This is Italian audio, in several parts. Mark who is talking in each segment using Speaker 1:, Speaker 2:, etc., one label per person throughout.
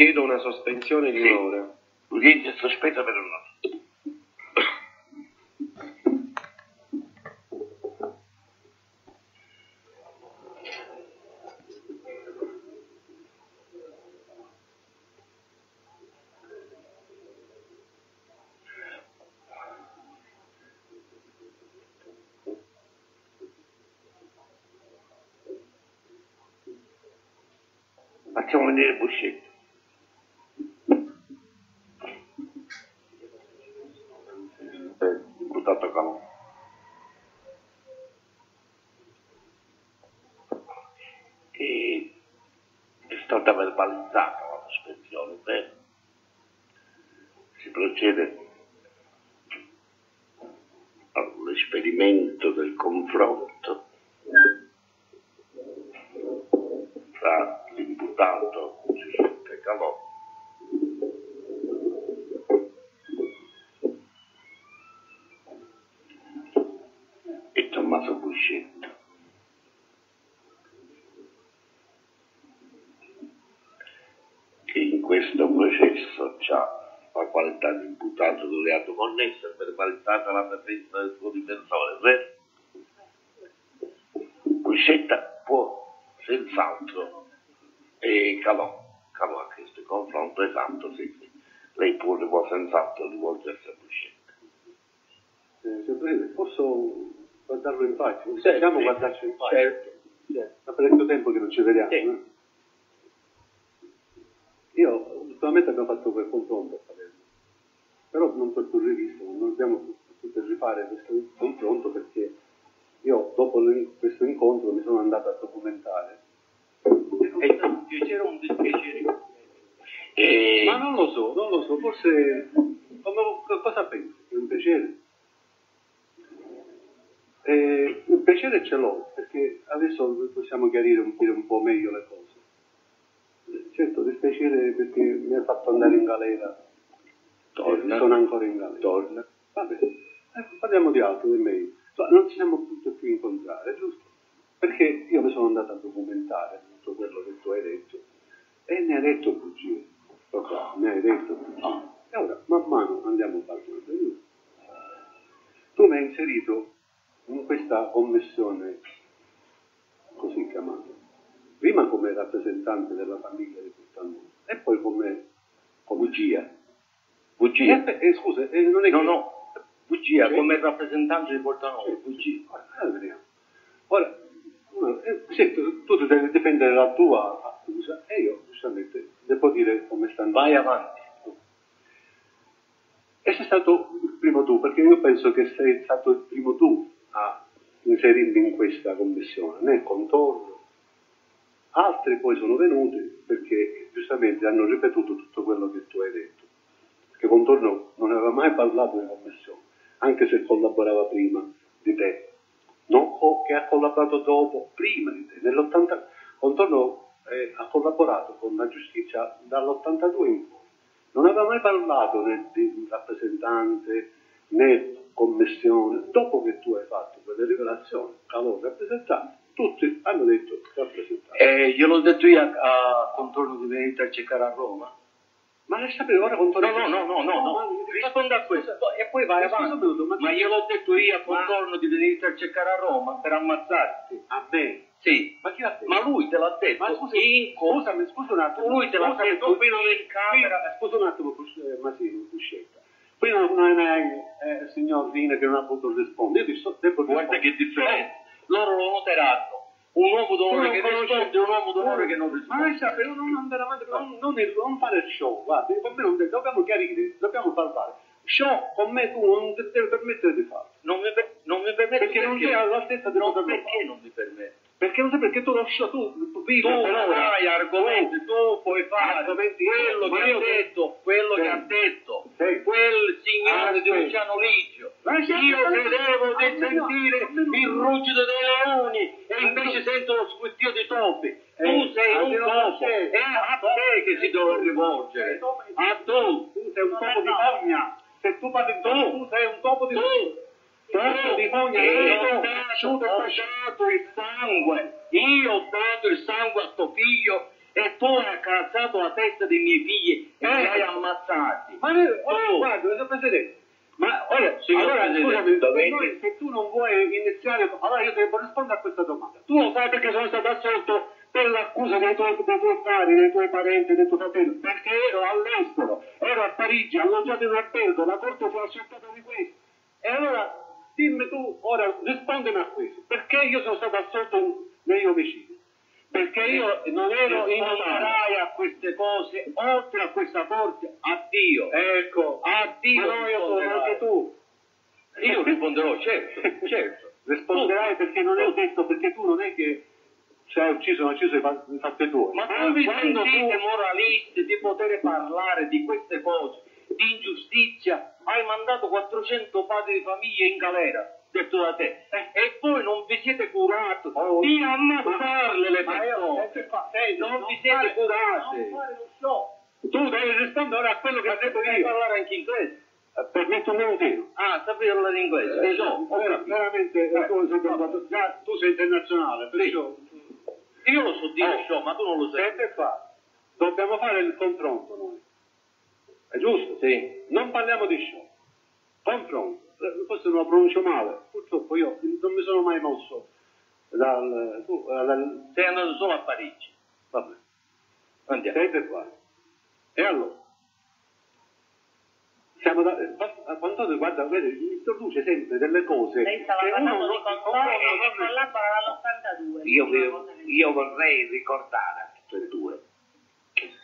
Speaker 1: Chiedo una sospensione di un'ora.
Speaker 2: Udienza sospesa per un'ora. Facciamo vedere Buscetto. Eh, buttato calò. E è stata verbalizzata la sospensione, bene. Si procede all'esperimento del confronto tra l'imputato Giuseppe Calò e Tommaso Buscetto. che in questo processo ha la qualità di reato connesso e verbalizzata la presenza del suo difensore, vero? Buscetta può senz'altro e calò, calò a questo confronto, esatto, sì. Lei pure può senz'altro rivolgersi a Buscetta.
Speaker 1: Eh, posso guardarlo in faccia?
Speaker 2: Certo,
Speaker 1: Possiamo
Speaker 2: sì.
Speaker 1: guardarci in faccia?
Speaker 2: Certo, certo.
Speaker 1: Da parecchio tempo che non ci vediamo.
Speaker 2: Sì.
Speaker 1: eh? Io, ultimamente abbiamo fatto quel confronto però non per cui rivisto, non abbiamo potuto rifare questo confronto perché io dopo questo incontro mi sono andato a documentare.
Speaker 2: E un piacere o un dispiacere? E...
Speaker 1: Ma non lo so, non lo so, forse come- cosa pensi? È un piacere? Eh, un piacere ce l'ho, perché adesso possiamo chiarire un, un po' meglio le cose. Eh, Certo, dispiacere perché mi ha fatto andare in galera.
Speaker 2: Torna.
Speaker 1: Sono ancora in galera.
Speaker 2: Torna.
Speaker 1: Va bene, ecco, parliamo di altro, di. Ma non ci siamo potuti più incontrare, giusto? Perché io mi sono andato a documentare tutto quello che tu hai detto e ne hai detto bugie. Ne hai detto bugie. E ora, man mano, andiamo parlando. giusto? Tu mi hai inserito in questa commissione così chiamata, prima come rappresentante della famiglia di Puttanone e poi come, come
Speaker 2: Bugia. Bugia.
Speaker 1: Eh, eh, scusa, eh, non è
Speaker 2: No,
Speaker 1: che...
Speaker 2: no, bugia,
Speaker 1: Sì.
Speaker 2: come rappresentante di Portanova, bugia.
Speaker 1: Ora, allora. Ora, eh, sì, tu, tu devi difendere la tua accusa e io giustamente devo dire come stanno.
Speaker 2: Vai avanti.
Speaker 1: E sei stato il primo tu, perché io penso che sei stato il primo tu a inserirmi in questa commissione, nel contorno. Altri poi sono venuti perché giustamente hanno ripetuto tutto quello che tu hai detto. Perché Contorno non aveva mai parlato di commissione, anche se collaborava prima di te. No, o che ha collaborato dopo, prima di te. Nell'80, Contorno eh, ha collaborato con la giustizia dall'82 in poi. Non aveva mai parlato né di rappresentante né commissione. Dopo che tu hai fatto quelle rivelazioni, allora rappresentante, tutti hanno detto rappresentante.
Speaker 2: Eh, gliel'ho detto io a, a contorno di venire a cercare a Roma.
Speaker 1: Ma lascia sapere ora con
Speaker 3: No, no, no, no, no, no. risponda a questo e poi vai avanti.
Speaker 1: ma,
Speaker 3: gliel'ho detto io a contorno di venire a cercare a Roma per ammazzarti.
Speaker 1: a me.
Speaker 3: Sì.
Speaker 1: Ma chi l'ha detto?
Speaker 3: Ma lui te l'ha detto.
Speaker 1: Ma
Speaker 3: co-
Speaker 1: scusami, scusa un attimo.
Speaker 3: Lui te l'ha detto
Speaker 1: qui non
Speaker 3: in camera.
Speaker 1: qui- Scusa un attimo, eh, Masini, Cuscetta. Qui non, non è eh, signor Vina che non ha potuto rispondere. Io ti sto, devo
Speaker 3: Guarda
Speaker 1: rispondere.
Speaker 3: che differenza. Loro lo noteranno. Un uomo d'onore
Speaker 1: Tu
Speaker 3: che
Speaker 1: non conosci-
Speaker 3: risponde un uomo d'onore che non
Speaker 1: Ma
Speaker 3: risponde.
Speaker 1: lascia, però non andare avanti, non, non, non fare show, guarda, con me non de- dobbiamo chiarire, dobbiamo parlare. Show con me tu non ti devi permettere di farlo.
Speaker 3: Non mi, per- non mi permetto
Speaker 1: Perché non sei all'altezza di
Speaker 3: No,
Speaker 1: poterlo
Speaker 3: perché non mi permetto?
Speaker 1: Perché non sai perché tu lo show, tu, tu vivi
Speaker 3: Tu hai argomenti, tu puoi fare
Speaker 1: Argomenti,
Speaker 3: quello che ha detto, quello che ha detto, quel signore di. Luciano Ligio.
Speaker 1: Lascia-
Speaker 3: Io credevo di sentire il ruggito dei leoni e invece sento lo squittio di topi.
Speaker 1: Eh,
Speaker 3: tu sei un topo, è a te che si deve rivolgere. A tu.
Speaker 1: Tu sei un topo di fogna. Se tu parli tu sei un topo di fogna. Topo di fogna. Eh, tu. Fascia.
Speaker 3: dato il sangue, io ho dato il sangue a tuo figlio e tu hai accalzato la testa dei miei figli e li hai ammazzati.
Speaker 1: Ma noi- oh, guarda, signor Presidente, ma ora, allora, scusami, noi- se tu non vuoi iniziare, allora io devo rispondere a questa domanda. Tu lo sai perché sono stato assolto per l'accusa dei tuoi, dei tuoi cari, dei tuoi parenti, dei tuoi fratelli, perché ero all'estero, ero a Parigi, alloggiato in un albergo, la corte fu accertata di questo. E allora, dimmi tu, ora rispondimi a questo, perché io sono stato assolto negli omicidi? Perché io non ero in.
Speaker 3: Risponderai a queste cose, oltre a questa corte, a Dio.
Speaker 1: Ecco,
Speaker 3: A Dio
Speaker 1: ma no, io sono anche tu.
Speaker 3: Io risponderò, certo, certo.
Speaker 1: Risponderai perché non è detto, perché tu non è che cioè, hai ucciso, hai ucciso i fa- i fatti tuoi.
Speaker 3: Ma come vi sentite
Speaker 1: tu-
Speaker 3: moralisti di poter parlare di queste cose, di ingiustizia? Hai mandato 400 padri di famiglia in galera, detto da te, e voi non vi siete curati
Speaker 1: Oh,
Speaker 3: di ammazzarle le persone.
Speaker 1: eh,
Speaker 3: non,
Speaker 1: non
Speaker 3: vi siete curati.
Speaker 1: non fare lo show. Tu devi rispondere ora a quello che ho detto io.
Speaker 3: parlare anche inglese.
Speaker 1: Eh, Permetto un minutino.
Speaker 3: Ah, sapevi parlare inglese?
Speaker 1: Eh,
Speaker 3: Eh, no,
Speaker 1: no, vera-
Speaker 3: capito.
Speaker 1: veramente, eh,
Speaker 3: Eh,
Speaker 1: tu, sei, già, tu sei internazionale, perciò...
Speaker 3: Io lo so dire
Speaker 1: Oh.
Speaker 3: show, ma tu non lo sai.
Speaker 1: Senti qua, dobbiamo fare il confronto noi. È giusto?
Speaker 3: Sì.
Speaker 1: Non parliamo di show. Confronto. Eh, Forse non lo pronuncio male. Purtroppo io non mi sono mai mosso dal... tu, eh, dal
Speaker 3: Sei andato solo a Parigi.
Speaker 1: vabbè.
Speaker 3: Andiamo.
Speaker 1: Senti qua. E allora? Siamo da, eh, quando guarda, vedi, introduce sempre delle cose
Speaker 4: Lei stava
Speaker 1: che uno
Speaker 4: parlando di controllo che parlava dall'82.
Speaker 2: Io, io vorrei ricordare a tutte e due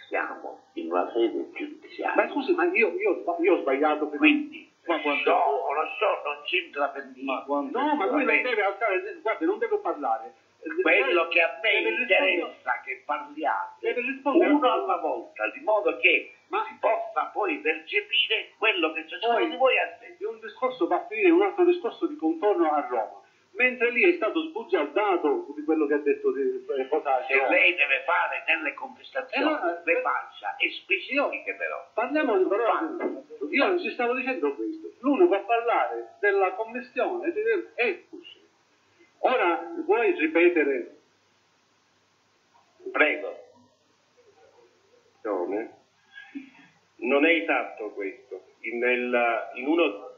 Speaker 2: siamo in una sede giudiziaria.
Speaker 1: Ma scusi, ma io, io, io ho sbagliato.
Speaker 2: Quindi,
Speaker 3: Ma quando-
Speaker 2: so o lo so, non c'entra per niente.
Speaker 3: quando-
Speaker 1: No, ma lui non deve alzare, guarda, non deve parlare.
Speaker 2: Quello che a me interessa che parliate uno alla volta, di modo che
Speaker 1: Ma-
Speaker 2: si possa poi percepire quello che ciascuno di voi ha.
Speaker 1: Di un discorso va a finire un altro discorso di contorno a Roma. Mentre lì è stato sbugiardato di quello che ha detto di eh, cosa
Speaker 2: Se lei deve fare delle contestazioni,
Speaker 1: Eh, no,
Speaker 2: le
Speaker 1: eh,
Speaker 2: faccia e specifiche però.
Speaker 1: Parliamo di però, io non ci stavo dicendo questo. L'uno va a parlare della commissione e uscire. Ora vuoi ripetere
Speaker 2: Prego.
Speaker 5: Come? Non è esatto questo. In, nel- in uno...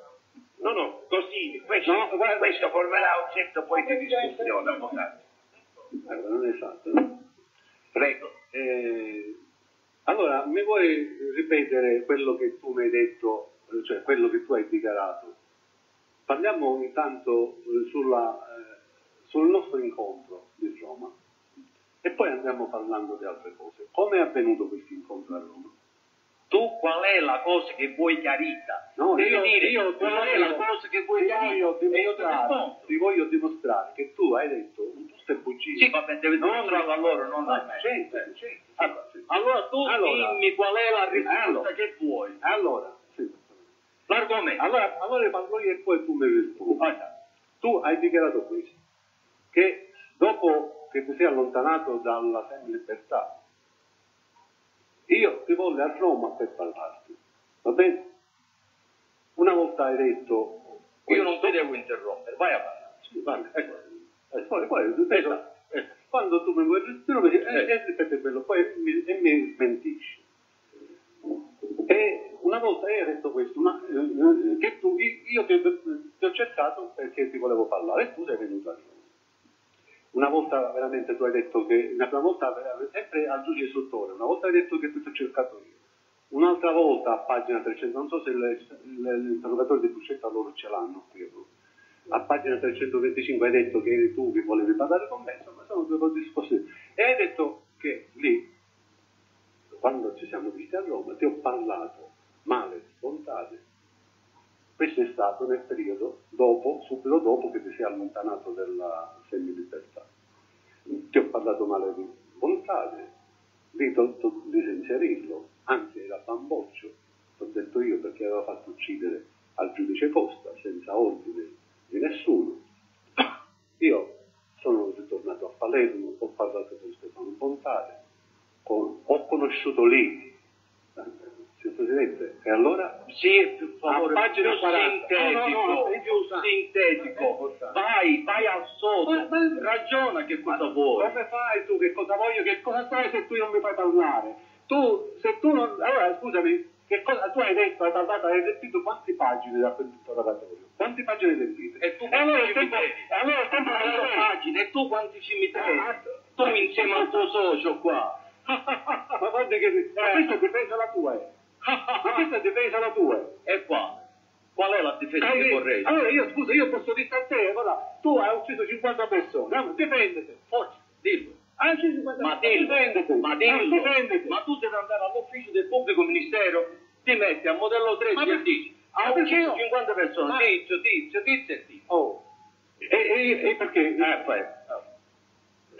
Speaker 5: No, no, così,
Speaker 2: Questo,
Speaker 1: No,
Speaker 2: questo formerà oggetto poi di discussione, avvocato.
Speaker 1: Allora, non è esatto. no?
Speaker 2: Prego.
Speaker 1: Eh, allora, mi vuoi ripetere quello che tu mi hai detto, eh, cioè quello che tu hai dichiarato? Parliamo intanto eh, sulla, eh, sul nostro incontro di Roma e poi andiamo parlando di altre cose. Come è avvenuto questo incontro a Roma?
Speaker 3: Tu qual è la cosa che vuoi chiarita?
Speaker 1: No,
Speaker 3: Devi
Speaker 1: io-
Speaker 3: dire
Speaker 1: io
Speaker 3: qual è
Speaker 1: voglio-
Speaker 3: la cosa che vuoi chiarita e io ti rispondo.
Speaker 1: ti voglio dimostrare che tu hai detto tutte bugie.
Speaker 3: Sì, vabbè, devi dimostrarlo a loro, non a me.
Speaker 1: Certo, certo.
Speaker 3: Allora, allora tu
Speaker 1: Allora.
Speaker 3: dimmi qual è la risposta
Speaker 1: Allora.
Speaker 3: che vuoi.
Speaker 1: Allora, sì.
Speaker 3: L'argomento.
Speaker 1: Allora, allora parlo io e poi tu mi rispondi. Tu hai dichiarato questo, che dopo che ti sei allontanato dalla semi-libertà, io ti volle a Roma per parlarti, va bene? Una volta hai detto...
Speaker 3: Io non ti devo interrompere, vai a parlare.
Speaker 1: Sì, vale, ecco. E poi, poi tu eh. quando tu mi vuoi respiro, mi dici, eh, eh, bello, poi mi, e mi smentisci. E una volta hai detto questo, ma, eh, eh che tu, io ti, ti ho cercato perché ti volevo parlare e tu sei venuto a me. Una volta veramente tu hai detto che, la prima volta sempre al giudice istruttore, una volta hai detto che ti ho cercato io, un'altra volta a pagina 300, non so se l'interrogatore di Buscetta loro ce l'hanno qui, a pagina 325 hai detto che eri tu che volevi parlare con me, insomma sono due cose disposte. E hai detto che lì, quando ci siamo visti a Roma, ti ho parlato male di Fontane. Questo è stato nel periodo dopo, subito dopo che ti sei allontanato dalla semi-libertà. Ti ho parlato male di Fontane, lì ti ho disinserirlo, anzi era bamboccio, l'ho detto io perché aveva fatto uccidere al giudice Costa senza ordine di nessuno. Io sono ritornato a Palermo, ho parlato con Stefano Fontane, ho conosciuto lì Signor Presidente, e allora?
Speaker 3: Sì, per favore,
Speaker 1: a pagina
Speaker 3: più
Speaker 1: 40.
Speaker 3: sintetico,
Speaker 1: No, no, no, è
Speaker 3: più sintetico. Vai, vai al sodo,
Speaker 1: Ma- ma-
Speaker 3: ragiona che cosa vuoi.
Speaker 1: Come fai tu? Che cosa voglio? Che cosa fai se tu non mi fai parlare? Tu, se tu non... Allora, scusami, che cosa... Tu hai detto, hai parlato, hai riempito quante pagine da quell'interrogatorio? Quante pagine hai riempito?
Speaker 3: E tu
Speaker 1: E allora il tempo... allora il tempo
Speaker 3: Quante
Speaker 1: non
Speaker 3: pagine? E tu quanti cimiteri?
Speaker 1: Ah,
Speaker 3: Tu insieme al tuo socio qua.
Speaker 1: Ma guarda che... Ma questa è difesa la tua, eh. Ma questa difesa la tua, eh.
Speaker 3: E qua? Qual è la difesa
Speaker 1: Eh,
Speaker 3: che vorrei?
Speaker 1: Allora io scusa, io posso dire a te, guarda, tu hai ucciso 50 persone, no, difendete, forza.
Speaker 3: Dillo.
Speaker 1: Ah, sì, 50
Speaker 3: Ma dillo, ma
Speaker 1: Ah,
Speaker 3: dillo, ma tu devi andare all'ufficio del pubblico ministero, ti metti a modello 13
Speaker 1: Ma
Speaker 3: e dici, ha
Speaker 1: perché
Speaker 3: ucciso
Speaker 1: io-
Speaker 3: 50 persone,
Speaker 1: Ma-
Speaker 3: tizio, tizio, tizio e tizio.
Speaker 1: Oh, e, e, e perché?
Speaker 3: Eh, poi,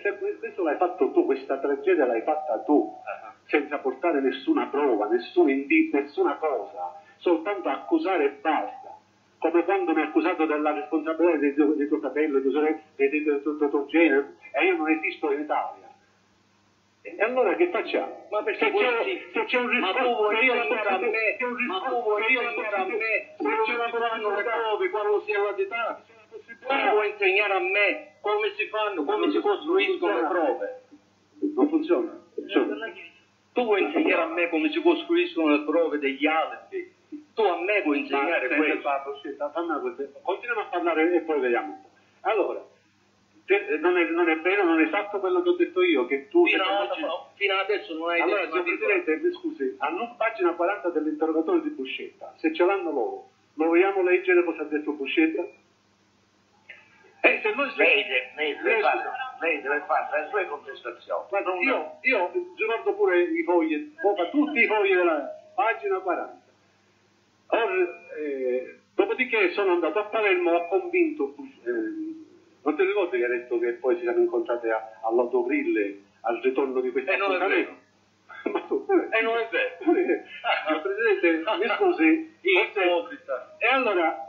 Speaker 1: Se questo l'hai fatto tu, questa tragedia l'hai fatta tu, senza portare nessuna prova, nessun indizio, nessuna cosa, soltanto accusare e basta. Come quando mi ha accusato della responsabilità di tuo, di tuo fratello, di tua sorella, di, di, di, di tuo genere, e io non esisto in Italia. E allora che facciamo?
Speaker 3: Ma perché
Speaker 1: se c'è,
Speaker 3: sì?
Speaker 1: se c'è un
Speaker 3: vuoi
Speaker 1: se io la
Speaker 3: insegnare a
Speaker 1: posso-
Speaker 3: me,
Speaker 1: se un riscontro,
Speaker 3: tu vuoi
Speaker 1: se io la
Speaker 3: insegnare a
Speaker 1: posso-
Speaker 3: me,
Speaker 1: se
Speaker 3: come
Speaker 1: io
Speaker 3: si
Speaker 1: la posso-
Speaker 3: fanno le prove quando si è la
Speaker 1: Ah.
Speaker 3: vuoi insegnare a me come si fanno, come si costruiscono le prove?
Speaker 1: Non funziona.
Speaker 3: Tu vuoi insegnare a me come si costruiscono le prove degli altri? Tu a me vuoi insegnare questo?
Speaker 1: una cosa. Continuiamo a parlare e poi vediamo. Allora, non, è, non è vero, non è esatto quello che ho detto io, che tu...
Speaker 3: Fino oggi
Speaker 1: a-
Speaker 3: no, fino ad adesso non hai
Speaker 1: Allora,
Speaker 3: detto
Speaker 1: signor
Speaker 3: una.
Speaker 1: Presidente, mi scusi, a non- pagina 40 dell'interrogatorio di Buscetta, se ce l'hanno loro, lo vogliamo leggere cosa ha detto Buscetta? Eh, se noi...
Speaker 2: Lei, de- lei deve fare, lei deve fare le sue contestazioni. Non-
Speaker 1: io, io ricordo pure i fogli, tutti i fogli della pagina 40. Or, eh, dopodiché sono andato a Palermo, ho convinto, eh, non ti ricordi che hai detto che poi ci siamo incontrati a- all'autogrill al ritorno di questa
Speaker 3: Eh, non?
Speaker 1: Ma tu,
Speaker 3: Eh, non è vero.
Speaker 1: eh, signor Presidente, mi scusi,
Speaker 3: Ipocrita.
Speaker 1: e allora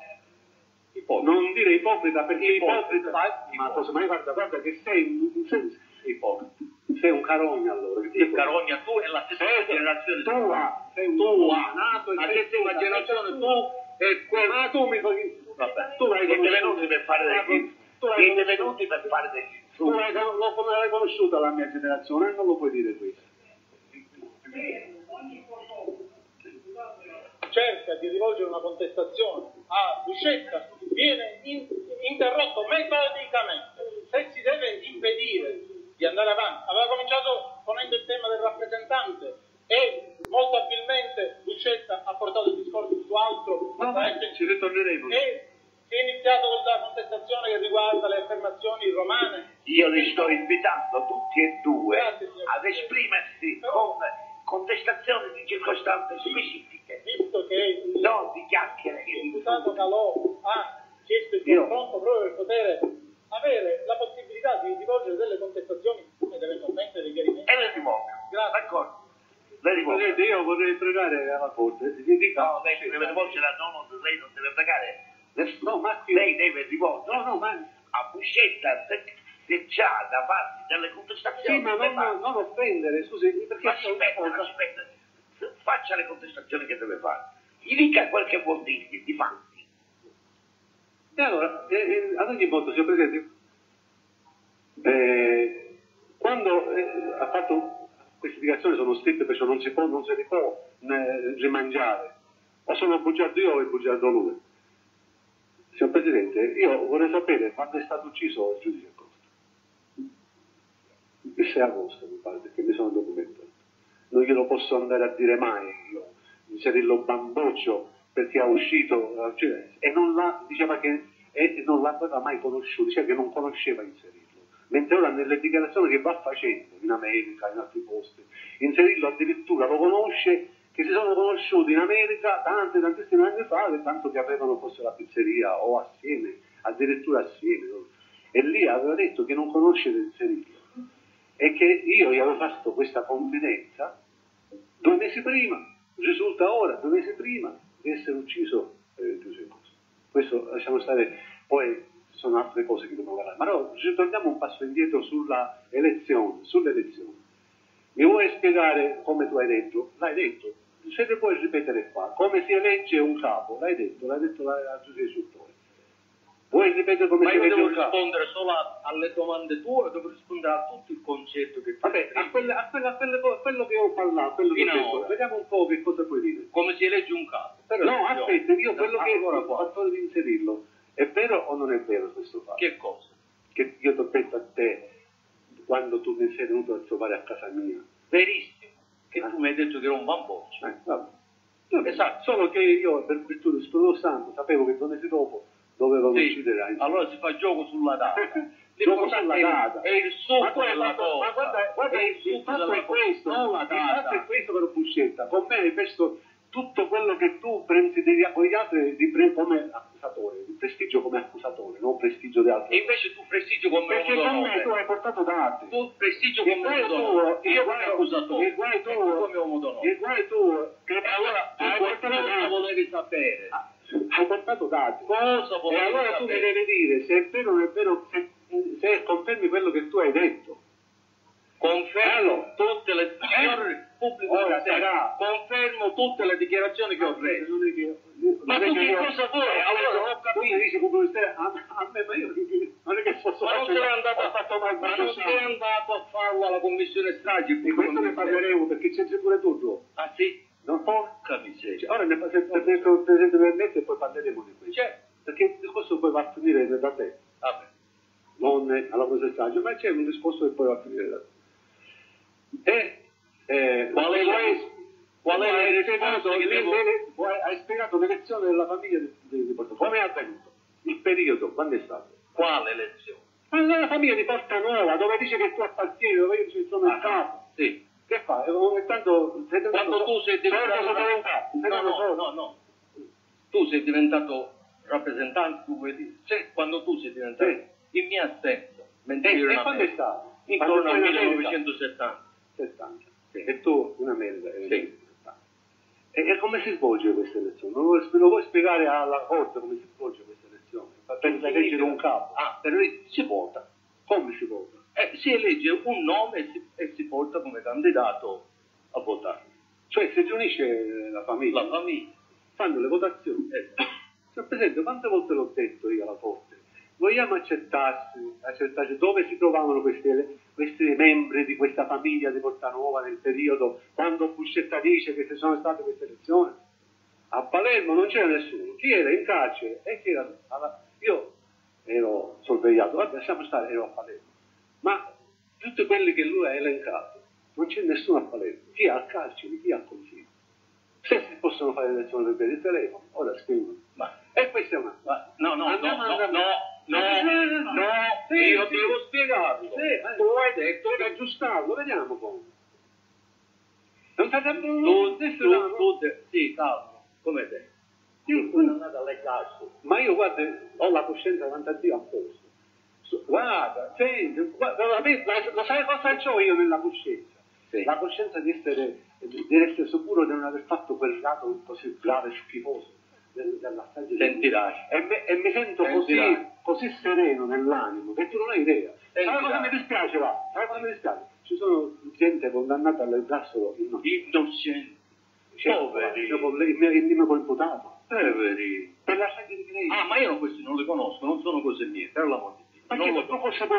Speaker 3: Ipocrita.
Speaker 1: non dire ipocrita perché
Speaker 3: Ipocrita.
Speaker 1: ipocrita, ma cosa, ma guarda, guarda che sei, sei,
Speaker 3: Ipocrita.
Speaker 1: sei un carogna allora.
Speaker 3: Sì,
Speaker 1: ti-
Speaker 3: carogna, tu è la stessa
Speaker 1: Certo.
Speaker 3: generazione
Speaker 1: tua, sei un
Speaker 3: tua,
Speaker 1: nato
Speaker 3: la
Speaker 1: sei
Speaker 3: stessa generazione tu e quella
Speaker 1: Ma tu mi fai...
Speaker 3: Vabbè.
Speaker 1: Tu l'hai
Speaker 2: Siete venuti per fare degli
Speaker 1: Tu l'hai
Speaker 2: siete venuti per fare degli
Speaker 1: Tu
Speaker 2: insulti.
Speaker 1: lo- come l'hai conosciuta la mia generazione non lo puoi dire questo.
Speaker 6: cerca di rivolgere una contestazione a Buscetta viene in- interrotto metodicamente. Se si deve impedire di andare avanti, aveva cominciato ponendo il tema del rappresentante e molto abilmente Buscetta ha portato il discorso su altro
Speaker 1: No, ma
Speaker 6: e
Speaker 1: ci ritorneremo.
Speaker 6: si è iniziato con la contestazione che riguarda le affermazioni romane.
Speaker 2: Io li sto invitando tutti e due
Speaker 6: Grazie,
Speaker 2: ad esprimersi
Speaker 6: Però-
Speaker 2: con contestazioni di circostanze specifiche,
Speaker 6: Visto che il
Speaker 2: non di chiacchiere.
Speaker 6: il deputato Calò ha chiesto il confronto proprio per poter avere la possibilità di rivolgere delle contestazioni ed eventualmente dei chiarimenti.
Speaker 2: E le rivolgo.
Speaker 6: Grazie.
Speaker 2: D'accordo?
Speaker 1: Presidente, io vorrei pregare alla Corte, gli dica...
Speaker 2: No, lei deve rivolgere a no, no, lei non deve pregare.
Speaker 1: No, ma
Speaker 2: Lei deve rivolgere
Speaker 1: No, no, ma...
Speaker 2: a Buscetta se c'ha da farsi delle contestazioni.
Speaker 1: Sì, ma non,
Speaker 2: fa.
Speaker 1: non offendere, scusi, perché...
Speaker 2: Ma aspetta, ma aspetta, faccia le contestazioni che deve fare. Gli dica quel che vuol dirgli, di fatti.
Speaker 1: E allora, eh, eh, ad ogni modo, signor Presidente, eh, quando eh, ha fatto queste dichiarazioni sono scritte perciò non si può, non se li può eh, rimangiare. O sono bugiardo io o è bugiardo lui. Signor Presidente, io vorrei sapere quando è stato ucciso il giudice. Il 6 agosto, mi pare, perché mi sono documentato. Non glielo posso andare a dire mai io, Cirillo Bamboccio, perché ha uscito cioè, e non l'ha, diceva che e non l'aveva mai conosciuto, diceva che non conosceva Inserillo. Mentre ora nelle dichiarazioni che va facendo in America, in altri posti, Inserillo addirittura lo conosce che si sono conosciuti in America tanti, tantissimi anni fa, tanto che avevano forse la pizzeria o assieme, addirittura assieme. E lì aveva detto che non conosce Inserillo e che io gli avevo fatto questa confidenza due mesi prima, risulta ora, due mesi prima di essere ucciso eh, Giuseppe. Questo lasciamo stare, poi sono altre cose che dobbiamo parlare. Ma no, ritorniamo un passo indietro sulla elezione, sull'elezione. Mi vuoi spiegare come tu hai detto? L'hai detto, se ne puoi ripetere qua, come si elegge un capo, l'hai detto, l'hai detto la, giudice Suttore. Vuoi ripetere come
Speaker 3: Ma io devo
Speaker 1: capo?
Speaker 3: rispondere solo a- alle domande tue, devo rispondere a tutto il concetto che tu
Speaker 1: Vabbè, a, quelle- a quelle- a quelle co- quello che ho parlato, quello che ho
Speaker 3: a
Speaker 1: vediamo un po' che cosa puoi dire.
Speaker 3: Come si elegge un capo. Però
Speaker 1: No, aspetta, io quello che ho fatto di inserirlo, è vero o non è vero questo fatto?
Speaker 3: Che cosa?
Speaker 1: Che io ti ho detto a te, quando tu mi sei venuto a trovare a casa mia.
Speaker 3: Verissimo. Che
Speaker 1: Ah.
Speaker 3: tu mi hai detto che era un bamboccio.
Speaker 1: Eh, vabbè. Vabbè,
Speaker 3: Esatto.
Speaker 1: Solo che io, per virtù del Spirito Santo, sapevo che due mesi dopo dovevano
Speaker 3: Sì.
Speaker 1: uccidere Einstein.
Speaker 3: Allora si fa gioco sulla data.
Speaker 1: Gioco sulla
Speaker 3: è-
Speaker 1: data.
Speaker 3: È il succo della cosa.
Speaker 1: ma guarda, guarda,
Speaker 3: è il
Speaker 1: il fatto è questo.
Speaker 3: Non la
Speaker 1: il fatto è questo per Buscetta, con me hai messo tutto quello che tu prendi di- con gli altri di pre- come accusatore, di prestigio come accusatore, non prestigio di
Speaker 3: E
Speaker 1: altri.
Speaker 3: invece tu prestigio come
Speaker 1: Perché con me tu hai portato dati.
Speaker 3: Tu prestigio come uomo d'onore. Io come
Speaker 1: guai,
Speaker 3: accusatore.
Speaker 1: il guai
Speaker 3: E tu
Speaker 1: tuo,
Speaker 3: come uomo d'onore.
Speaker 1: il guai tuo,
Speaker 3: E allora tu qualcosa volevi sapere.
Speaker 1: Hai portato dati.
Speaker 3: Cosa
Speaker 1: E allora tu mi devi dire se è vero o non è vero, se, se confermi quello che tu hai detto.
Speaker 3: Confermo tutte le signor pubblico
Speaker 1: Ora
Speaker 3: ufficiale,
Speaker 1: sarà-
Speaker 3: confermo tutte le dichiarazioni che ho reso.
Speaker 1: Non è che,
Speaker 3: Ma tu
Speaker 1: che
Speaker 3: cosa vuoi?
Speaker 1: Eh,
Speaker 3: Allora, ho
Speaker 1: tu
Speaker 3: capito.
Speaker 1: mi dici stai a, a me, ma io non è che posso
Speaker 3: Ma non sei andato,
Speaker 1: fatto mal
Speaker 3: ma non sei andato a farlo alla commissione stragi.
Speaker 1: Di questo ne parleremo perché c'è pure tu, Gio.
Speaker 3: Ah sì?
Speaker 1: No?
Speaker 3: Porca miseria.
Speaker 1: Ora ne se- se- se- se permette e poi parleremo di questo.
Speaker 3: C'è.
Speaker 1: Perché il discorso poi va a finire da te,
Speaker 3: Vabbè.
Speaker 1: non alla cosa strage, ma c'è un discorso che poi va a finire da te. E eh,
Speaker 3: Qual è la-
Speaker 1: vuoi-
Speaker 3: qual è la
Speaker 1: hai spiegato, le-
Speaker 3: devo-
Speaker 1: le- vuoi- hai spiegato l'elezione della famiglia di, di, di Porta Come è avvenuto? Il periodo, quando è stato?
Speaker 3: Quale elezione?
Speaker 1: Ma nella famiglia di Porta Nuova, dove dice che tu appartieni, dove io ci sono il capo.
Speaker 3: Sì.
Speaker 1: Che fa? E ogni tanto sei diventato-
Speaker 3: Quando tu sei diventato...
Speaker 1: Sei diventato- sei
Speaker 3: No, no, no, no. Tu sei diventato rappresentante, tu vuoi dire? Cioè, quando tu sei diventato in mia assenza, mentre
Speaker 1: E,
Speaker 3: io ero
Speaker 1: e quando è stato?
Speaker 3: intorno al
Speaker 1: sei in America?
Speaker 3: 1970.
Speaker 1: 70.
Speaker 3: Sì.
Speaker 1: E tu in America eri
Speaker 3: Sì.
Speaker 1: in 70. E, e come si svolge questa elezione? Lo vuoi, lo vuoi spiegare alla Corte come si svolge questa elezione? Per eleggere un capo.
Speaker 3: Ah, per lui si vota.
Speaker 1: Come si vota?
Speaker 3: Eh, si elegge un nome e si, e si porta come candidato a votare.
Speaker 1: Cioè si riunisce la famiglia,
Speaker 3: La famiglia.
Speaker 1: fanno le votazioni.
Speaker 3: Eh,
Speaker 1: Signor Presidente, quante volte l'ho detto io alla Corte? Vogliamo accertarsi, accertarci dove si trovavano questi, questi membri di questa famiglia di Portanova nel periodo quando Buscetta dice che ci sono state queste elezioni? A Palermo non c'era nessuno. Chi era in carcere? E chi era alla- Io ero sorvegliato, vabbè, lasciamo stare, ero a Palermo. Ma tutti quelli che lui ha elencato, non c'è nessuno a Palermo. Chi al carcere, chi al consiglio. Se si possono fare le elezioni per il telefono, ora scrivono.
Speaker 3: ma,
Speaker 1: E questa è una...
Speaker 3: ma- no, no, no,
Speaker 1: Andiamo,
Speaker 3: no, no,
Speaker 1: andiamo.
Speaker 3: no, no, no,
Speaker 1: Sì,
Speaker 3: io
Speaker 1: sì.
Speaker 3: devo spiegarlo.
Speaker 1: Sì, tu hai detto che aggiustarlo, vediamo come. Non state
Speaker 3: Tu,
Speaker 1: non
Speaker 3: tu, tu, de- sì, calmo, come te.
Speaker 1: Io-
Speaker 3: Non andate alle casse.
Speaker 1: Ma io guarda, ho la coscienza davanti a Dio a posto. Guarda, senti, guarda, la- la- sai cosa ho io nella coscienza?
Speaker 3: Sì.
Speaker 1: La coscienza di essere, di essere sicuro di non aver fatto quel lato così grave e schifoso del- dell'assaggio.
Speaker 3: Sentirai.
Speaker 1: E, me- e mi sento così, così sereno nell'animo che tu non hai idea. Sai
Speaker 3: Sentirai.
Speaker 1: cosa mi dispiace, va? Sai cosa mi dispiace? Ci sono gente condannata all'ergastolo innocente. Cioè,
Speaker 3: Poveri.
Speaker 1: il mio- il mio, il mio coimputato.
Speaker 3: Poveri.
Speaker 1: Per la saggia di Cristo.
Speaker 3: Ah, ma io questi non li conosco, non sono cose mie, per l'amor
Speaker 1: Ma
Speaker 3: Non lo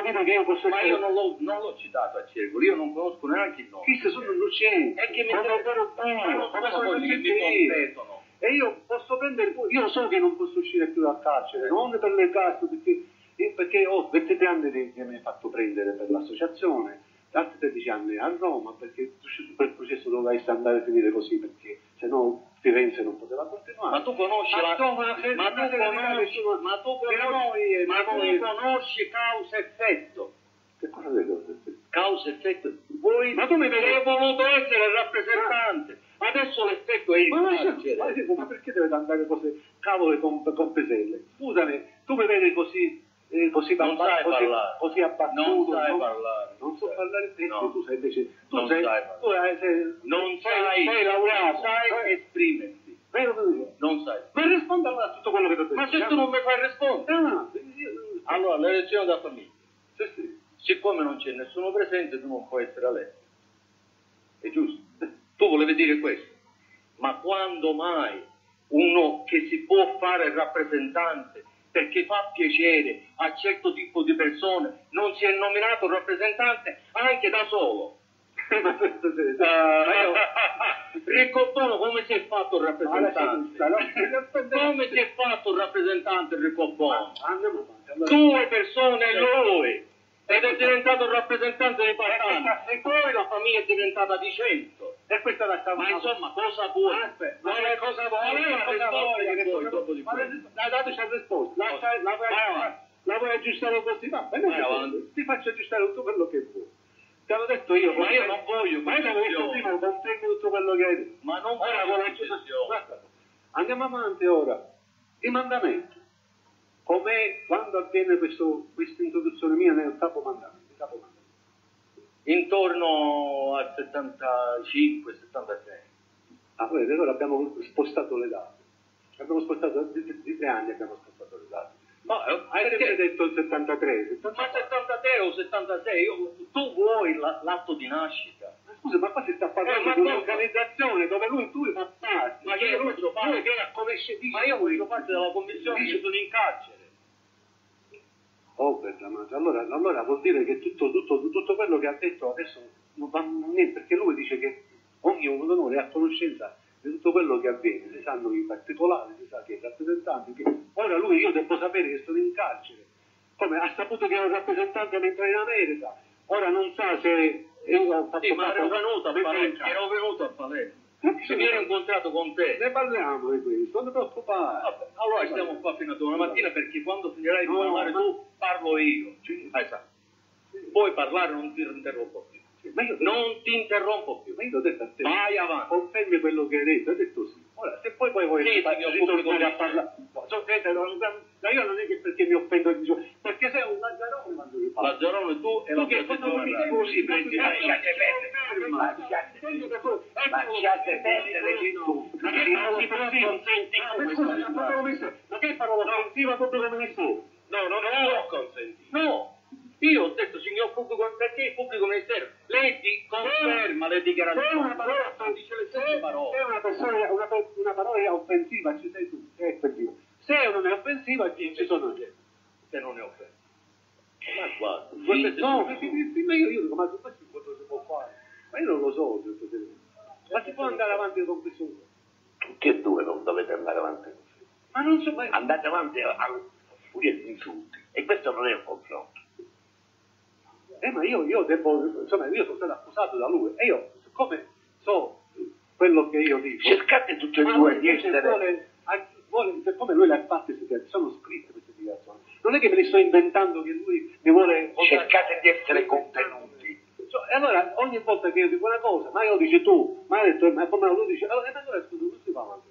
Speaker 1: dire che io posso
Speaker 3: Ma io non l'ho, non l'ho citato a Circolo, io non conosco neanche il nome.
Speaker 1: Chi se sono innocenti?
Speaker 3: E che mi
Speaker 1: bello,
Speaker 3: non
Speaker 1: come
Speaker 3: sono quelli che mi competono.
Speaker 1: E io posso prendere, io so che non posso uscire più dal carcere, non per le carte, perché, eh, perché ho 23 anni che mi hai fatto prendere per l'associazione, altri 13 anni a Roma, perché su quel processo doveva andare a finire così, perché se no Firenze non poteva continuare.
Speaker 3: Ma tu conosci
Speaker 1: Ma
Speaker 3: la...
Speaker 1: insomma, se-
Speaker 3: ma tu conosci, ma tu conosci,
Speaker 1: noi-
Speaker 3: ma tu conosci causa effetto.
Speaker 1: Che cosa vedo?
Speaker 3: Causa effetto. Voi
Speaker 1: Ma tu mi
Speaker 3: hai voluto essere il rappresentante. Adesso l'effetto è il
Speaker 1: Ma,
Speaker 3: carcere.
Speaker 1: ma, ma- ma perché deve andare così, cavolo, con, con peselle? Scusami, tu mi vedi così, eh, così,
Speaker 3: Non sai
Speaker 1: così,
Speaker 3: parlare.
Speaker 1: così abbattuto?
Speaker 3: Non sai
Speaker 1: no?
Speaker 3: parlare.
Speaker 1: Non so parlare te,
Speaker 3: No.
Speaker 1: tu sei invece, tu
Speaker 3: Non
Speaker 1: sei,
Speaker 3: sai
Speaker 1: tu hai- sei,
Speaker 3: Non
Speaker 1: sei,
Speaker 3: sai,
Speaker 1: sei laureato,
Speaker 3: non sai
Speaker 1: eh?
Speaker 3: esprimerti.
Speaker 1: Vero?
Speaker 3: Non sai.
Speaker 1: Ma rispondi allora a tutto quello che ti ho detto.
Speaker 3: Ma se tu non mi fai rispondere.
Speaker 1: Ah,
Speaker 3: Allora, l'elezione da famiglia.
Speaker 1: sì, sì.
Speaker 3: Siccome non c'è nessuno presente, tu non puoi essere eletto. È giusto? Tu volevi dire questo. Ma quando mai uno che si può fare rappresentante perché fa piacere a certo tipo di persone non si è nominato rappresentante anche da solo? Uh, Riccobbono come si è fatto il rappresentante? Come si è fatto il rappresentante
Speaker 1: allora.
Speaker 3: Due persone e lui ed è diventato il rappresentante dei partani e poi la famiglia è diventata di cento.
Speaker 1: E questa la stavo
Speaker 3: Ma insomma, cosa vuoi?
Speaker 1: Aspetta,
Speaker 3: Ma
Speaker 1: ma
Speaker 3: che cosa vuoi?
Speaker 1: Ma
Speaker 3: Ma
Speaker 1: cosa vuole che cosa-
Speaker 3: dopo di
Speaker 1: ma
Speaker 3: questo?
Speaker 1: dai, dateci la risposta. La,
Speaker 3: Cosa?
Speaker 1: la, vuoi, la aggiustare così? Va bene, ti faccio aggiustare tutto quello che vuoi. Te l'ho detto io.
Speaker 3: Ma io non voglio
Speaker 1: Ma io l'ho detto prima, confermi tutto quello che hai detto.
Speaker 3: Ma non voglio
Speaker 1: vuole Andiamo avanti ora. I mandamenti. Com'è quando avviene questa introduzione mia nel capo mandamento?
Speaker 3: Intorno al 75-76.
Speaker 1: Ah, vedi, allora abbiamo spostato le date. Abbiamo spostato, di, di- tre anni abbiamo spostato le date.
Speaker 3: Ma, eh,
Speaker 1: Hai sempre detto il 73, 74.
Speaker 3: ma 73 o 76, io- tu vuoi la- l'atto di nascita?
Speaker 1: Ma Scusa, ma qua si sta parlando
Speaker 3: Eh,
Speaker 1: di un'organizzazione dove lui tu fa parte.
Speaker 3: Ma io io parte della commissione
Speaker 1: dice-
Speaker 3: che sono in carcere.
Speaker 1: Oh, l'amore. allora, allora vuol dire che tutto, tutto, tutto quello che ha detto adesso non va niente, perché lui dice che ognuno di noi è a conoscenza di tutto quello che avviene, si sanno i particolari, si sa che i rappresentanti, che... ora lui io devo sapere che sono in carcere, come ha saputo che è un rappresentante mentre in America, ora non sa se io ho fatto
Speaker 3: Sì, ma ero venuto a Palermo, ero venuto a Palermo. Se mi ero incontrato con te.
Speaker 1: Ne parliamo di questo, non ti preoccupare.
Speaker 3: Vabbè, allora stiamo qua fino a domani mattina perché quando finirai di
Speaker 1: No,
Speaker 3: parlare tu parlo io. Esatto. Puoi parlare, non ti interrompo più.
Speaker 1: Ma io,
Speaker 3: Non ti interrompo più.
Speaker 1: ma io ho detto a te,
Speaker 3: Vai avanti.
Speaker 1: confermi quello che hai detto, hai detto sì. Ora, se poi poi vuoi
Speaker 3: Sì, mi
Speaker 1: ritornare a parlare, no, che non- ma io non è che perché mi offendo, perché sei un lazzarone quando mi parli.
Speaker 3: Lazzarone tu e la
Speaker 1: Tu che
Speaker 3: tua
Speaker 1: mi dici così, prendi
Speaker 2: Lasciate perdere, lasciate perdere di tu.
Speaker 1: Ma che parola offensiva? Ma che parola offensiva proprio come ministero?
Speaker 3: No, no, non l'ho consentito. No, io ho detto signor pubblico, perché il pubblico ministero? Lei ti conferma le
Speaker 1: è
Speaker 3: dichiarazioni.
Speaker 1: una parola
Speaker 3: dice le
Speaker 1: se
Speaker 3: stesse
Speaker 1: è
Speaker 3: parole.
Speaker 1: una, persona, una, una parola offensiva, ci sei tu, è offensiva. Se non è offensiva, ci ci sono io.
Speaker 3: Se non è offeso. Ma guarda,
Speaker 1: Sì, no, perché sì, ma io, io dico, ma questo cosa si può fare? Ma io non lo so, ma si può andare avanti con questo?
Speaker 2: Tutti e due non dovete andare avanti così.
Speaker 1: Ma non so, ma
Speaker 2: Andate avanti a a furia di insulti. E questo non è un confronto.
Speaker 1: Eh, ma io, io devo, insomma, io sono stato accusato da lui e io, siccome so quello che io dico,
Speaker 2: Cercate tutti e due di essere...
Speaker 1: vuole, vuole, siccome lui le ha fatte sono scritte queste dichiarazioni, non è che me le sto inventando che lui mi vuole...
Speaker 2: Cercate di essere contenuti.
Speaker 1: E allora ogni volta che io dico una cosa, ma io lo dici tu, ma hai detto, ma come lo dici? Allora, e allora scusa, non si fa avanti.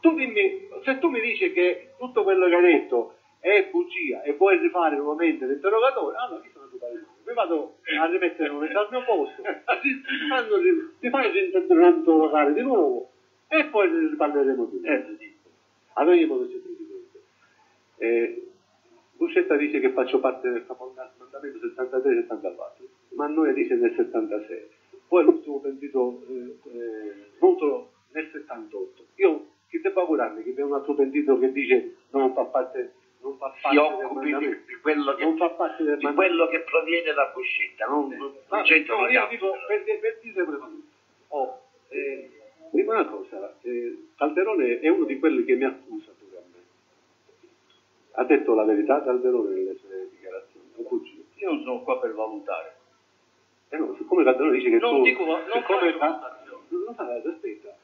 Speaker 1: Tu dimmi, se tu mi dici che tutto quello che hai detto è bugia e vuoi rifare nuovamente l'interrogatorio, allora io sono tu mi vado a rimettere nuovamente al mio posto, ti, fai interrogare di nuovo e poi ne riparleremo di nuovo. Ad ogni modo, signor Presidente, eh, Buscetta dice che faccio parte del comandamento 73-74, ma noi dice nel 76. Poi l'ultimo pentito eh, eh, nel 78. Io che devo augurarmi che c'è un altro pentito che dice non fa parte, non fa
Speaker 2: Si
Speaker 1: parte del
Speaker 2: occupi di, di quello che,
Speaker 1: Non
Speaker 2: di quello che proviene da Buscetta, non, non
Speaker 1: Ma,
Speaker 2: c'entrano
Speaker 1: no, io dico, per, per dire quello. Oh, eh, una cosa, eh, Calderone è uno di quelli che mi accusa pure a me. Ha detto la verità Calderone nelle sue dichiarazioni.
Speaker 3: Io non sono qua per valutare.
Speaker 1: Eh no, siccome Calderone dice che
Speaker 3: Non
Speaker 1: tu...
Speaker 3: dico, non
Speaker 1: siccome
Speaker 3: faccio
Speaker 1: Ca-
Speaker 3: valutazioni.
Speaker 1: No, no, aspetta.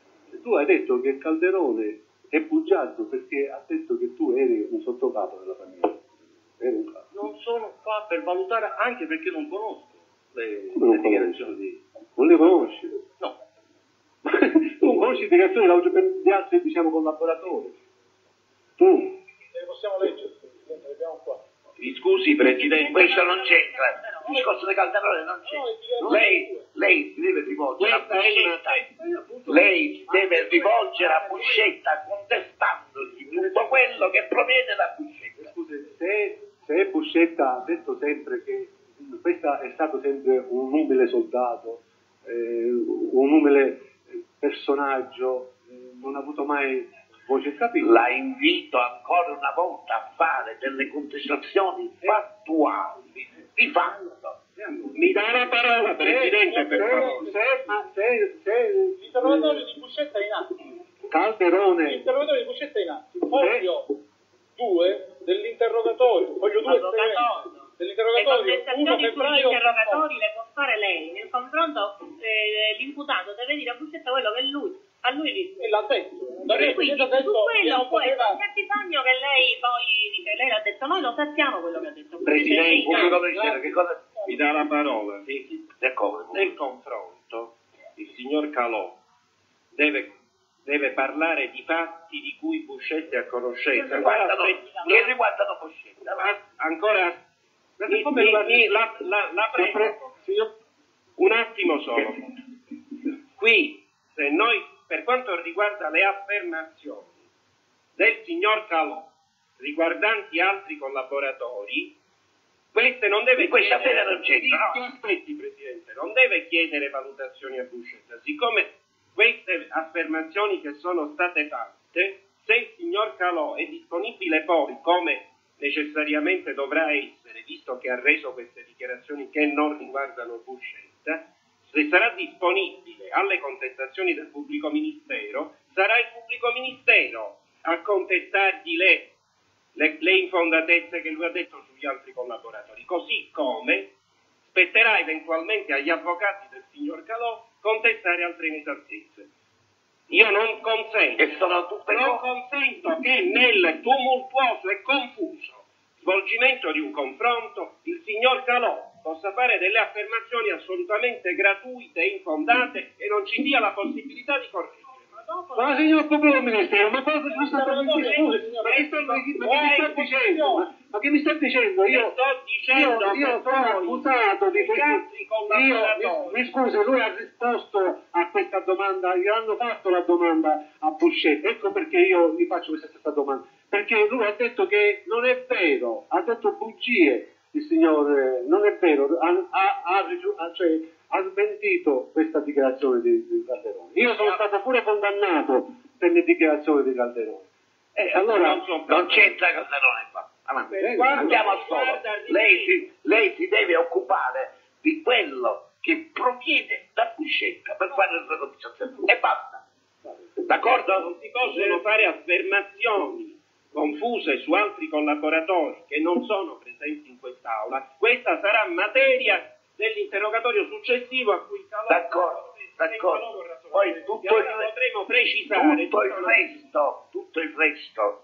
Speaker 1: Tu hai detto che Calderone è bugiardo perché ha detto che tu eri un sottocapo della famiglia. Eri un capo.
Speaker 3: Non sono qua per valutare anche perché non conosco le,
Speaker 1: non
Speaker 3: le dichiarazioni di...
Speaker 1: Non le conosci?
Speaker 3: No,
Speaker 1: tu non conosci le dichiarazioni di altri diciamo, collaboratori. Tu,
Speaker 6: Le possiamo leggere, le abbiamo qua.
Speaker 2: Mi scusi Presidente, questo non c'entra. Il discorso di Calderone non c'entra. Lei, lei si deve rivolgere a. Buscetta. Lei si deve rivolgere a Buscetta contestandogli tutto quello che proviene da Buscetta.
Speaker 1: scusi, se, se Buscetta ha detto sempre che questo è stato sempre un umile soldato, eh, un umile eh, personaggio, eh, non ha avuto mai voce e capito.
Speaker 2: La invito ancora una volta a fare delle contestazioni fattuali, di fatto.
Speaker 5: Mi dà la parola, Presidente, per favore.
Speaker 1: se, se, ma se, se
Speaker 6: L'interrogatorio di Buscetta è in atto.
Speaker 1: Calderone
Speaker 6: L'interrogatorio di Buscetta è in atto. Foglio 2 dell'interrogatorio, foglio 2
Speaker 4: Avvocato, le
Speaker 6: dell'interrogatorio 1
Speaker 4: contestazioni sugli interrogatori le può fare lei. Nel confronto eh, l'imputato deve dire a Buscetta quello che lui, a lui
Speaker 6: e l'ha detto. Da me
Speaker 4: Quindi
Speaker 6: Buscetta ha
Speaker 4: su
Speaker 6: detto
Speaker 4: quello poi
Speaker 6: potuto-
Speaker 4: c'è bisogno che lei poi dice, lei l'ha detto, noi lo sappiamo quello che ha detto.
Speaker 5: Presidente,
Speaker 2: Pubblico ministero, che cosa...
Speaker 5: Mi dà la parola.
Speaker 2: Del come?
Speaker 5: Nel confronto, il signor Calò deve, deve parlare di fatti di cui Buscetti è a conoscenza.
Speaker 2: Che riguardano Buscetta.
Speaker 5: ma ancora mi-
Speaker 1: come
Speaker 5: mi- mi- la, la- la prego, un attimo solo. Qui, se noi, per quanto riguarda le affermazioni del signor Calò riguardanti altri collaboratori, queste non deve
Speaker 2: questa
Speaker 5: chiedere-
Speaker 2: sera non
Speaker 5: Sì,
Speaker 2: no?
Speaker 5: Aspetti, Presidente, non deve chiedere valutazioni a Buscetta, siccome queste affermazioni che sono state fatte, se il signor Calò è disponibile poi, come necessariamente dovrà essere, visto che ha reso queste dichiarazioni che non riguardano Buscetta, sarà disponibile alle contestazioni del pubblico ministero, sarà il pubblico ministero a contestargli le, le- le infondatezze che lui ha detto sugli altri collaboratori, così come spetterà eventualmente agli avvocati del signor Calò contestare altre inesattezze. Io non consento, non consento che nel tumultuoso e confuso svolgimento di un confronto il signor Calò possa fare delle affermazioni assolutamente gratuite e infondate e non ci dia la possibilità di correggere.
Speaker 1: Ma signor pubblico ministero, ma cosa mi sta scusi, ma che sta, dicendo? Ma, che mi sta dicendo? Io,
Speaker 5: Io sto dicendo
Speaker 1: io, io
Speaker 5: che
Speaker 1: sono accusato di
Speaker 5: gli altri
Speaker 1: io,
Speaker 5: collaboratori,
Speaker 1: mi, mi scusi, lui ha risposto a questa domanda, gli hanno fatto la domanda a Buscetta, ecco perché io gli faccio questa stessa domanda, perché lui ha detto che non è vero, ha detto bugie, il signore, non è vero, ha, ha, ha, cioè, ha smentito questa dichiarazione di, di Calderone. Io sono stato pure condannato per le dichiarazioni di Calderone. E allora,
Speaker 5: non so-
Speaker 2: Non c'entra Calderone qua. Avanti. Andiamo al solo. Lei si, lei si deve occupare di quello che proviene da Buscetta per fare il regoziazione. E basta. D'accordo?
Speaker 5: non si possono fare affermazioni confuse su altri collaboratori che non sono presenti in quest'aula. Questa sarà materia dell'interrogatorio successivo a cui Calò
Speaker 2: D'accordo, d'accordo. Poi tutto
Speaker 5: allora
Speaker 2: il re-
Speaker 5: potremo precisare
Speaker 2: tutto il
Speaker 5: tutta la-
Speaker 2: resto, tutto il resto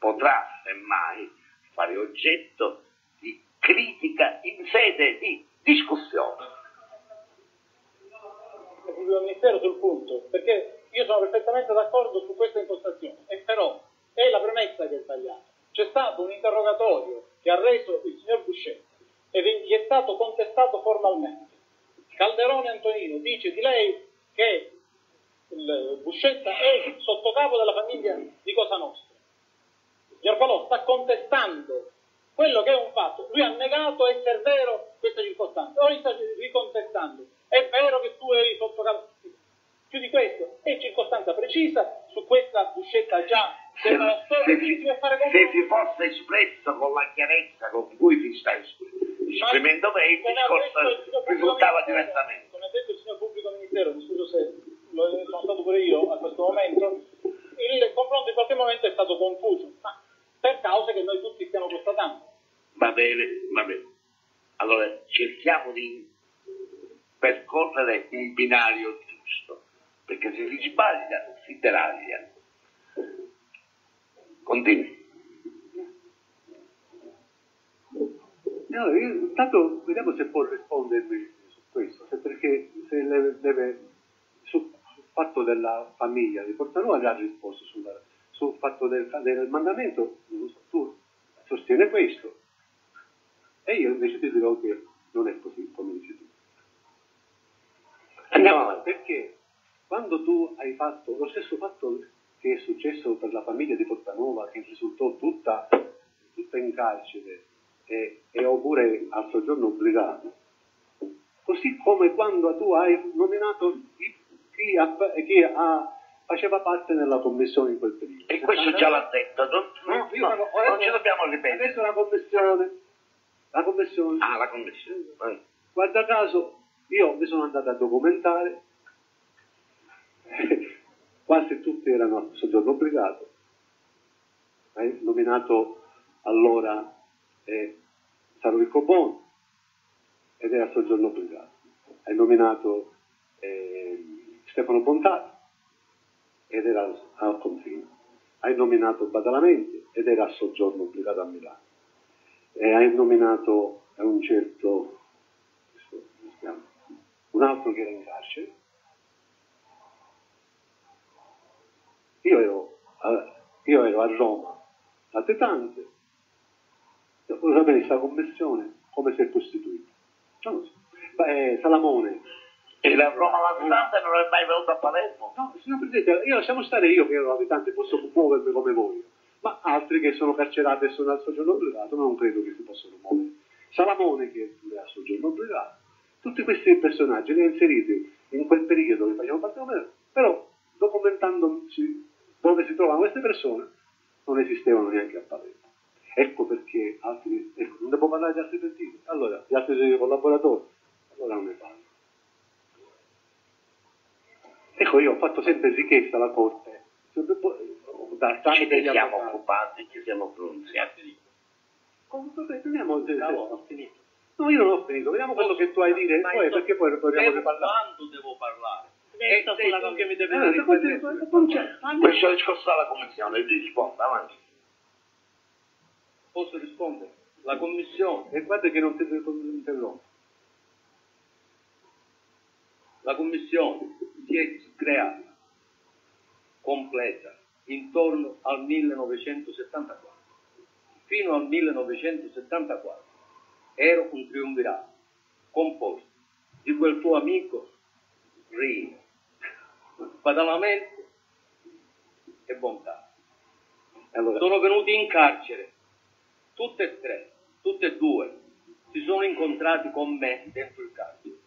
Speaker 2: potrà semmai fare oggetto di critica in sede di discussione.
Speaker 6: il ministero sul punto, perché io sono perfettamente d'accordo su questa impostazione, e però è la premessa che è sbagliata. C'è stato un interrogatorio che ha reso il signor Buscetti e gli è stato contestato formalmente. Calderone Antonino dice di lei che Buscetta è sottocapo della famiglia di Cosa Nostra. Il signor Calò sta contestando quello che è un fatto. Lui ha negato essere vero questa circostanza, ora sta ricontestando. È vero che tu eri sottocapo. Più di questo, è circostanza precisa, su questa uscetta già
Speaker 2: se, se, si, se si fosse espresso con la chiarezza con cui si sta esprimendo me, il discorso risultava diversamente.
Speaker 6: Come ha detto il signor pubblico ministero, mi scuso se lo, sono stato pure io a questo momento, il confronto in qualche momento è stato confuso, ma per cause che noi tutti stiamo constatando.
Speaker 2: Va bene, va bene. Allora cerchiamo di percorrere un binario giusto perché se si sbaglia si deraglia. Continui.
Speaker 1: Allora, io, intanto vediamo se può rispondermi su questo, se perché se le, deve, sul, sul fatto della famiglia di Portanova ha già risposto sulla, sul fatto del, del mandamento, so, tu sostiene questo, e io invece ti dirò che non è così come dici tu.
Speaker 2: Andiamo avanti.
Speaker 1: Perché quando tu hai fatto lo stesso fatto che è successo per la famiglia di Portanova, che risultò tutta, tutta in carcere e, e oppure al soggiorno obbligato, così come quando tu hai nominato chi, chi, ha, chi ha, faceva parte della commissione in quel periodo.
Speaker 2: E questo già l'ha detto, non,
Speaker 1: No,
Speaker 2: no,
Speaker 1: parlo-
Speaker 2: non ci dobbiamo ripetere.
Speaker 1: Adesso la commissione, la commissione,
Speaker 2: Ah, la commissione.
Speaker 1: Guarda caso, io mi sono andato a documentare, quasi tutti erano a soggiorno obbligato, hai nominato allora eh, Sarovico Bon ed era a soggiorno obbligato, hai nominato eh, Stefano Bontato ed era al, confine, hai nominato Badalamenti ed era a soggiorno obbligato a Milano. E hai nominato un certo un altro che era in carcere io ero a, io ero a Roma latitante e voglio sapere questa commissione come si è costituita. Non lo so. Ma, eh, Salamone.
Speaker 2: E la Roma latitante non è mai venuta a Palermo.
Speaker 1: No, signor Presidente, io lasciamo stare io che ero abitante, posso muovermi come voglio, ma altri che sono carcerati e sono al soggiorno obbligato non credo che si possano muovere. Salamone che è al soggiorno obbligato, tutti questi personaggi li ha inseriti in quel periodo che facevano parte come però documentandosi dove si trovano queste persone non esistevano neanche a Palermo. Ecco perché altri, ecco, non devo parlare di altri pentiti, allora gli altri collaboratori, allora non ne parlo. Ecco, io ho fatto sempre richiesta alla Corte, da
Speaker 2: Ci siamo
Speaker 1: avvocati.
Speaker 2: occupati, ci siamo pronunziati.
Speaker 1: Se-
Speaker 3: ho finito.
Speaker 1: No, io non ho finito, vediamo quello che tu hai a dire,
Speaker 3: Ma
Speaker 1: poi perché poi vogliamo parlare.
Speaker 3: quando devo parlare? Sei
Speaker 4: sulla
Speaker 3: rispondere.
Speaker 1: non c'è-
Speaker 2: Questo discorso alla commissione, risponda avanti.
Speaker 3: Posso rispondere? La commissione,
Speaker 1: E guarda che non ti interrompo.
Speaker 3: la commissione si è creata completa intorno al 1974. Fino al 1974 era un triumvirato composto di quel tuo amico Rino, Badalamenti e Bontà.
Speaker 1: Allora,
Speaker 3: sono venuti in carcere, tutte e tre, tutte e due, si sono incontrati con me dentro il carcere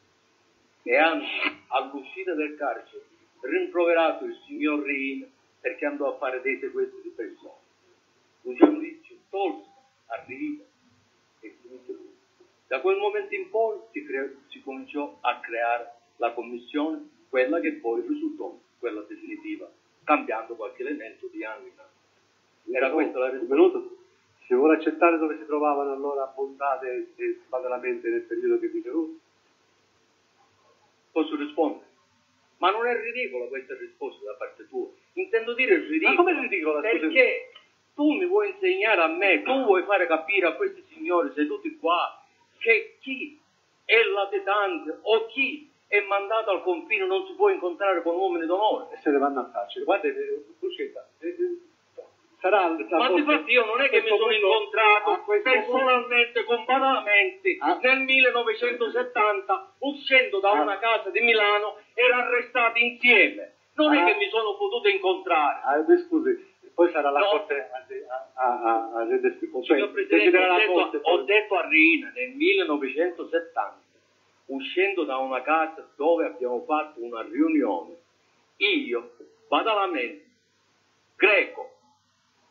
Speaker 3: e hanno all'uscita del carcere rimproverato il signor Rin perché andò a fare dei sequestri di persone. Luciano Ricci tolse a Rina e finisse lui. Da quel momento in poi si, cre- si cominciò a creare la commissione, quella che poi risultò quella definitiva, cambiando qualche elemento di anno in anno. Era questa la risposta.
Speaker 1: Se vuole accettare dove si trovavano allora Bontate e Spadalamente nel periodo che dice lui,
Speaker 3: Posso rispondere? Ma non è ridicola questa risposta da parte tua. Intendo dire ridicola.
Speaker 1: Ma come è ridicola?
Speaker 3: Perché tu mi vuoi insegnare a me, tu vuoi fare capire a questi signori seduti qua che chi è latitante o chi è mandato al confine non si può incontrare con uomini d'onore.
Speaker 1: e se ne vanno a carcere. Guarda, eh, Lucetta, eh, eh, sarà
Speaker 3: Ma
Speaker 1: Corte-
Speaker 3: infatti io non è che
Speaker 1: a
Speaker 3: mi sono incontrato
Speaker 1: a
Speaker 3: personalmente con Badalamenti
Speaker 1: Ah.
Speaker 3: nel 1970 uscendo da
Speaker 1: Ah.
Speaker 3: una casa di Milano era arrestati insieme. Non è
Speaker 1: Ah.
Speaker 3: che mi sono potuto incontrare.
Speaker 1: Ah, scusi, poi sarà la
Speaker 3: No.
Speaker 1: Corte a, a, a, a conto. Cioè,
Speaker 3: Signor Presidente,
Speaker 1: deciderà
Speaker 3: ho detto, ho detto a Rina nel 1970, uscendo da una casa dove abbiamo fatto una riunione, io, Badalamenti, Greco,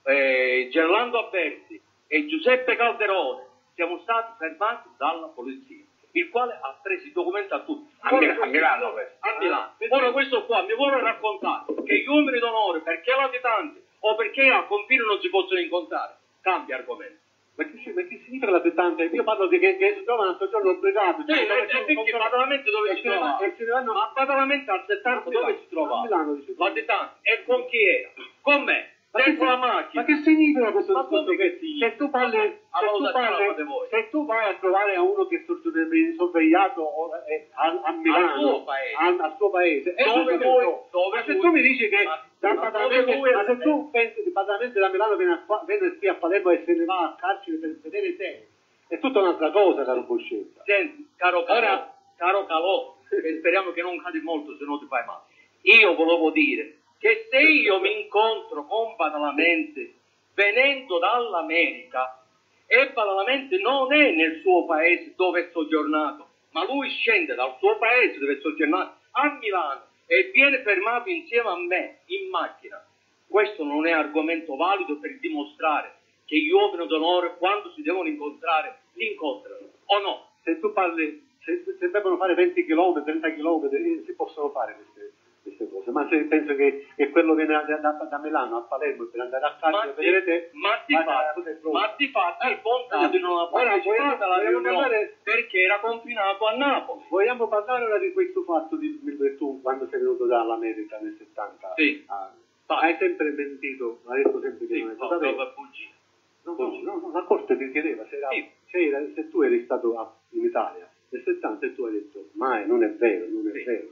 Speaker 3: eh, Gerlando Alberti e Giuseppe Calderone siamo stati fermati dalla polizia, il quale ha preso i documenti a tutti.
Speaker 2: A Mil- a Milano.
Speaker 3: A Milano. Ora questo qua mi vuole raccontare che gli uomini d'onore, perché latitanti o perché al confine non si possono incontrare, cambia argomento.
Speaker 1: Ma che, ma che significa la settanta? Io parlo di che, che si trovano a soggiorno obbligato. Cioè, c'è un
Speaker 3: perché Badalamenti dove si trova?
Speaker 1: e se ne vanno
Speaker 3: Ma Badalamenti al 70
Speaker 1: A
Speaker 3: dove si trova?
Speaker 1: A Milano, dice.
Speaker 3: Latitante. E con chi era? Con me.
Speaker 1: Ma che
Speaker 3: Dentro la macchina.
Speaker 1: Ma che significa questo
Speaker 3: Ma
Speaker 1: discorso? Che se tu parli, se tu, parli
Speaker 3: voi.
Speaker 1: se tu vai a trovare a uno che è sorvegliato eh, a, a Milano,
Speaker 3: suo paese.
Speaker 1: al, al suo paese, e
Speaker 3: Dove lui- dove
Speaker 1: ma se tu mi dici che
Speaker 3: ma-
Speaker 1: da
Speaker 3: ma dove lui
Speaker 1: ma se tu pensi che Patamenti da Milano viene, a, viene qui a Palermo e se ne va a carcere per vedere te, è tutta un'altra cosa, caro Buscetta.
Speaker 3: Senti, caro Calò,
Speaker 1: Ora-
Speaker 3: caro Calò, speriamo che non cadi molto se no ti fai male. Io volevo dire che se io mi incontro con Badalamenti venendo dall'America e Badalamenti non è nel suo paese dove è soggiornato, ma lui scende dal suo paese dove è soggiornato a Milano e viene fermato insieme a me in macchina. Questo non è argomento valido per dimostrare che gli uomini d'onore quando si devono incontrare li incontrano o no?
Speaker 1: Se tu parli, se, se devono fare 20 km, 30 km, si possono fare queste, queste cose, ma se penso che, che quello viene da, da- da Milano a Palermo per andare a
Speaker 3: Ma
Speaker 1: a vedere te,
Speaker 3: ma di
Speaker 1: ma-
Speaker 3: fatti,
Speaker 1: ma-
Speaker 3: di il Pontato non ha partecipato alla riunione perché era confinato a Napoli.
Speaker 1: Vogliamo parlare ora di questo fatto di che tu quando sei venuto dall'America nel 70?
Speaker 3: Sì.
Speaker 1: Ah, hai sempre mentito, hai detto sempre che
Speaker 3: Sì,
Speaker 1: non
Speaker 3: no,
Speaker 1: sapevo.
Speaker 3: no.
Speaker 1: No, no, no, la Corte ti chiedeva se, era-
Speaker 3: Sì.
Speaker 1: se, era- se tu eri stato in Italia nel 70 e tu hai detto mai, non è vero, non è
Speaker 3: Sì.
Speaker 1: vero.